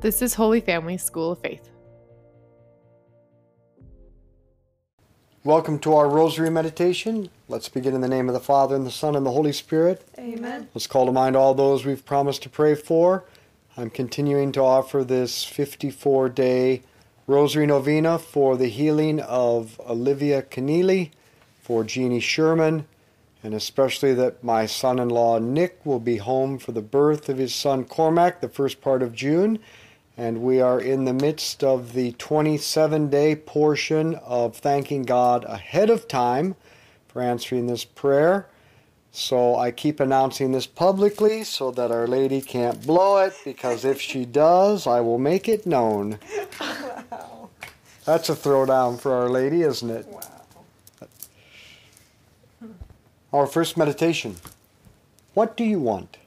This is Holy Family School of Faith. Welcome to our Rosary Meditation. Let's begin in the name of the Father, and the Son, and the Holy Spirit. Amen. Let's call to mind all those we've promised to pray for. I'm continuing to offer this 54 day Rosary Novena for the healing of Olivia Keneally, for Jeannie Sherman, and especially that my son in law Nick will be home for the birth of his son Cormac the first part of June. And we are in the midst of the 27 day portion of thanking God ahead of time for answering this prayer. So I keep announcing this publicly so that Our Lady can't blow it, because if she does, I will make it known. Wow. That's a throwdown for Our Lady, isn't it? Wow. Our first meditation. What do you want?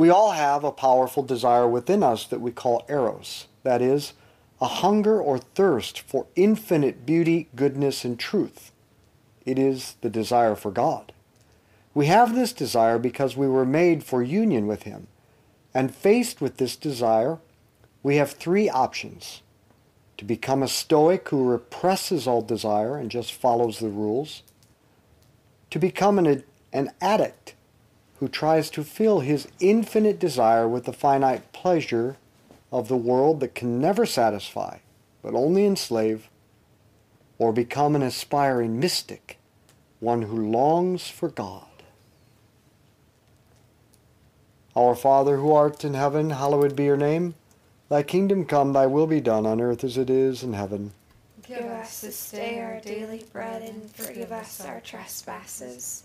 We all have a powerful desire within us that we call eros. That is, a hunger or thirst for infinite beauty, goodness, and truth. It is the desire for God. We have this desire because we were made for union with Him. And faced with this desire, we have three options. To become a Stoic who represses all desire and just follows the rules to become an, an addict who tries to fill his infinite desire with the finite pleasure of the world that can never satisfy, but only enslave, or become an aspiring mystic, one who longs for God. Our Father who art in heaven, hallowed be your name. Thy kingdom come, thy will be done on earth as it is in heaven. Give us this day our daily bread and forgive us our trespasses,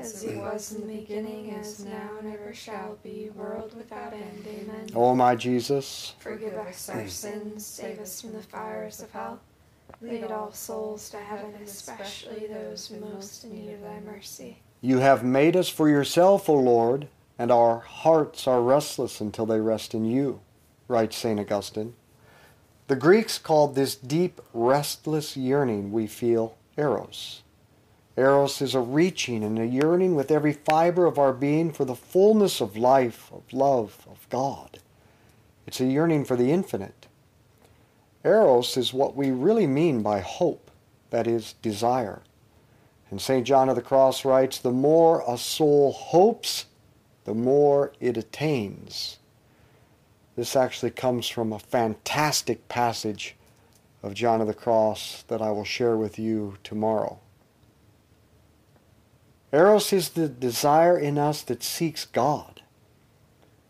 As it was in the beginning, as now and ever shall be, world without end. Amen. O my Jesus, Forgive us our sins, save us from the fires of hell. Lead all souls to heaven, especially those most in need of thy mercy. you have made us for yourself, O Lord, and our hearts are restless until they rest in you, writes St. Augustine. The Greeks called this deep, restless yearning we feel eros. Eros is a reaching and a yearning with every fiber of our being for the fullness of life, of love, of God. It's a yearning for the infinite. Eros is what we really mean by hope, that is, desire. And St. John of the Cross writes, the more a soul hopes, the more it attains. This actually comes from a fantastic passage of John of the Cross that I will share with you tomorrow. Eros is the desire in us that seeks God.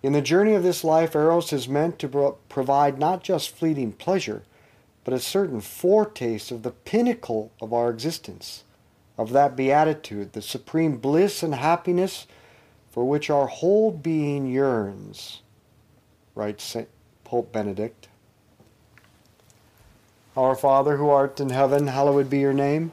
In the journey of this life, Eros is meant to provide not just fleeting pleasure, but a certain foretaste of the pinnacle of our existence, of that beatitude, the supreme bliss and happiness for which our whole being yearns, writes Saint Pope Benedict. Our Father who art in heaven, hallowed be your name.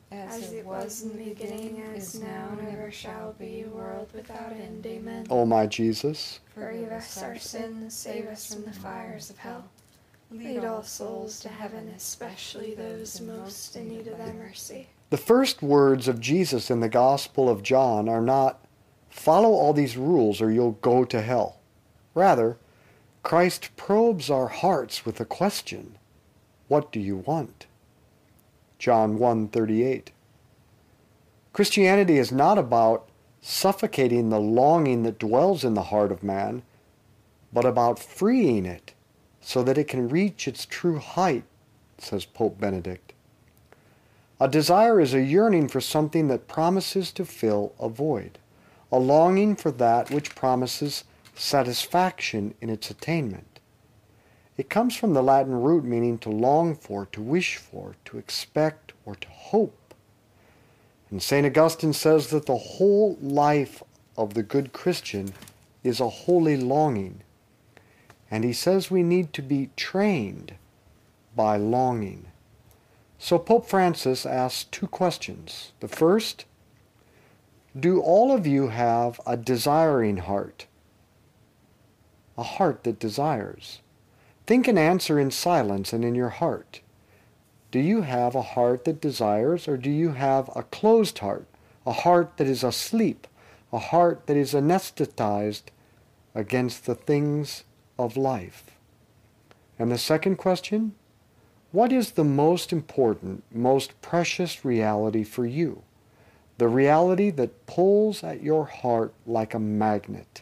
As it was in the beginning, is now, and ever shall be, world without end. Amen. O my Jesus, Forgive us our sins, save us from the fires of hell. Lead all souls to heaven, especially those most in need of thy mercy. the first words of Jesus in the Gospel of John are not, follow all these rules or you'll go to hell. Rather, Christ probes our hearts with a question, what do you want? John 1:38. Christianity is not about suffocating the longing that dwells in the heart of man, but about freeing it so that it can reach its true height, says Pope Benedict. A desire is a yearning for something that promises to fill a void, a longing for that which promises satisfaction in its attainment. It comes from the Latin root meaning to long for, to wish for, to expect, or to hope. And St. Augustine says that the whole life of the good Christian is a holy longing. And he says we need to be trained by longing. So Pope Francis asks two questions. The first, do all of you have a desiring heart? A heart that desires. Think and answer in silence and in your heart. Do you have a heart that desires, or do you have a closed heart, a heart that is asleep, a heart that is anesthetized against the things of life? And the second question, what is the most important, most precious reality for you? The reality that pulls at your heart like a magnet.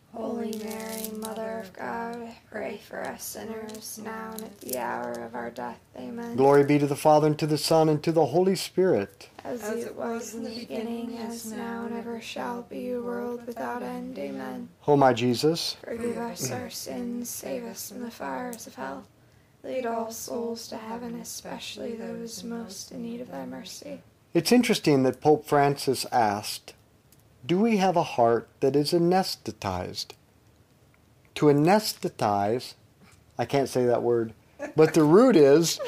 Holy Mary, Mother of God, pray for us sinners, now and at the hour of our death. Amen. Glory be to the Father, and to the Son, and to the Holy Spirit. As, it was in the beginning, as now and ever shall be, a world without end. Amen. O my Jesus, Forgive us our sins, save us from the fires of hell. Lead all souls to heaven, especially those most in need of thy mercy. it's interesting that Pope Francis asked, Do we have a heart that is anesthetized? To anesthetize, I can't say that word, but the root is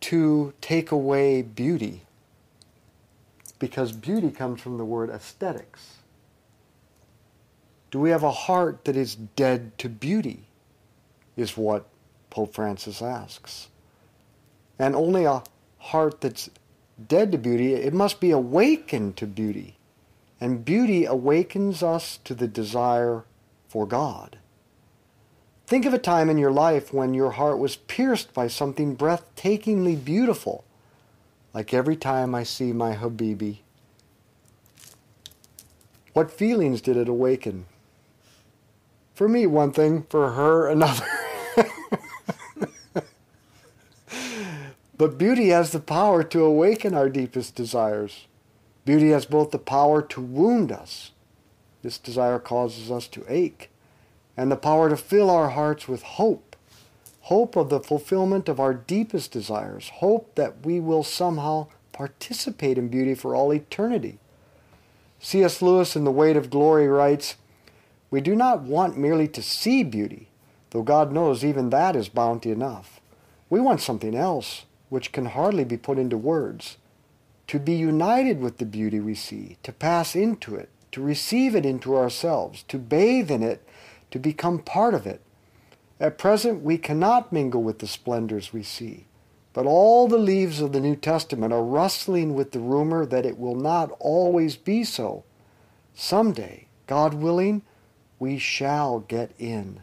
to take away beauty. Because beauty comes from the word aesthetics. Do we have a heart that is dead to beauty? Is what Pope Francis asks. And only a heart that's dead to beauty, it must be awakened to beauty. And beauty awakens us to the desire for God. Think of a time in your life when your heart was pierced by something breathtakingly beautiful, like every time I see my Habibi. What feelings did it awaken? For me, one thing, for her, another. but beauty has the power to awaken our deepest desires. Beauty has both the power to wound us. This desire causes us to ache and the power to fill our hearts with hope. Hope of the fulfillment of our deepest desires. Hope that we will somehow participate in beauty for all eternity. C.S. Lewis in The Weight of Glory writes, We do not want merely to see beauty, though God knows even that is bounty enough. We want something else, which can hardly be put into words. To be united with the beauty we see, to pass into it, to receive it into ourselves, to bathe in it, to become part of it. At present, we cannot mingle with the splendors we see, but all the leaves of the New Testament are rustling with the rumor that it will not always be so. Someday, God willing, we shall get in.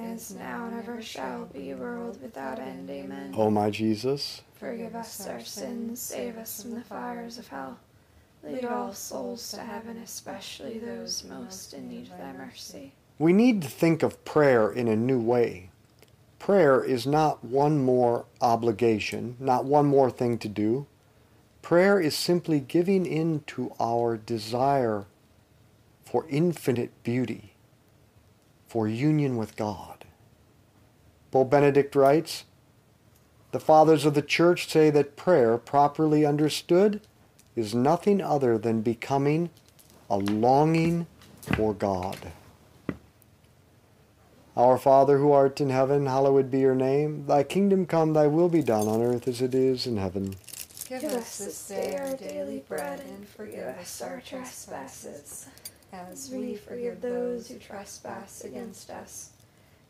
as now and ever shall be, world without end. Amen. O my Jesus, Forgive us our sins, save us from the fires of hell. Lead all souls to heaven, especially those most in need of thy mercy. we need to think of prayer in a new way. Prayer is not one more obligation, not one more thing to do. Prayer is simply giving in to our desire for infinite beauty, for union with God. Pope Benedict writes, the fathers of the church say that prayer, properly understood, is nothing other than becoming a longing for God. Our Father who art in heaven, hallowed be your name. Thy kingdom come, thy will be done on earth as it is in heaven. Give us this day our daily bread, and forgive us our trespasses, as we forgive those who trespass against us.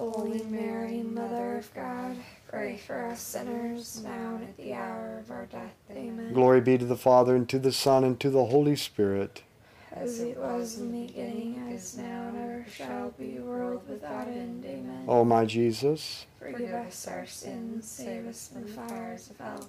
Holy Mary, Mother of God, pray for us sinners, now and at the hour of our death. Amen. Glory be to the Father, and to the Son, and to the Holy Spirit. As it was in the beginning, as now and ever shall be, world without end. Amen. O my Jesus, Forgive us our sins, save us from the fires of hell.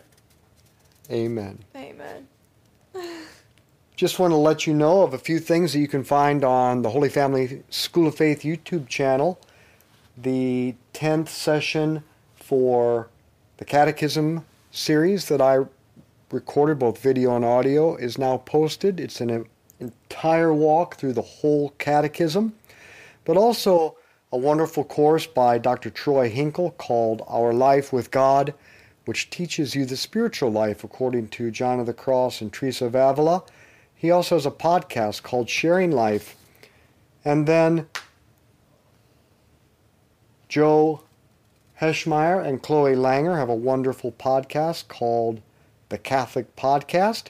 Amen. Amen. Just want to let you know of a few things that you can find on the Holy Family School of Faith YouTube channel. The 10th session for the Catechism series that I recorded, both video and audio, is now posted. It's an entire walk through the whole Catechism, but also a wonderful course by Dr. Troy Hinkle called Our Life with God, which teaches you the spiritual life according to John of the Cross and Teresa of Avila. He also has a podcast called Sharing Life. And then Joe Heschmeyer and Chloe Langr have a wonderful podcast called The Catholic Podcast.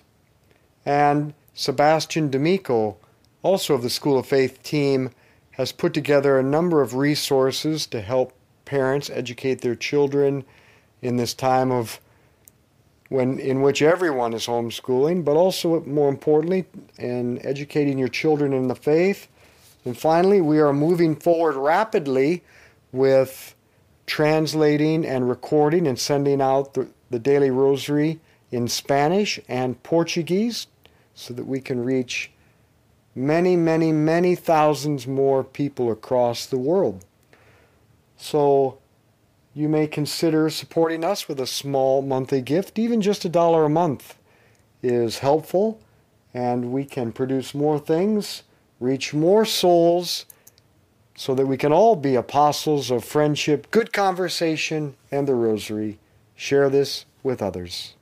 And Sebastian D'Amico, also of the School of Faith team, has put together a number of resources to help parents educate their children in this time of when in which everyone is homeschooling, but also more importantly, in educating your children in the faith. And finally, we are moving forward rapidly with translating and recording and sending out the, the daily rosary in Spanish and Portuguese so that we can reach many, many, many thousands more people across the world. So you may consider supporting us with a small monthly gift. Even just a dollar a month is helpful, and we can produce more things, reach more souls, so that we can all be apostles of friendship, good conversation, and the rosary. Share this with others.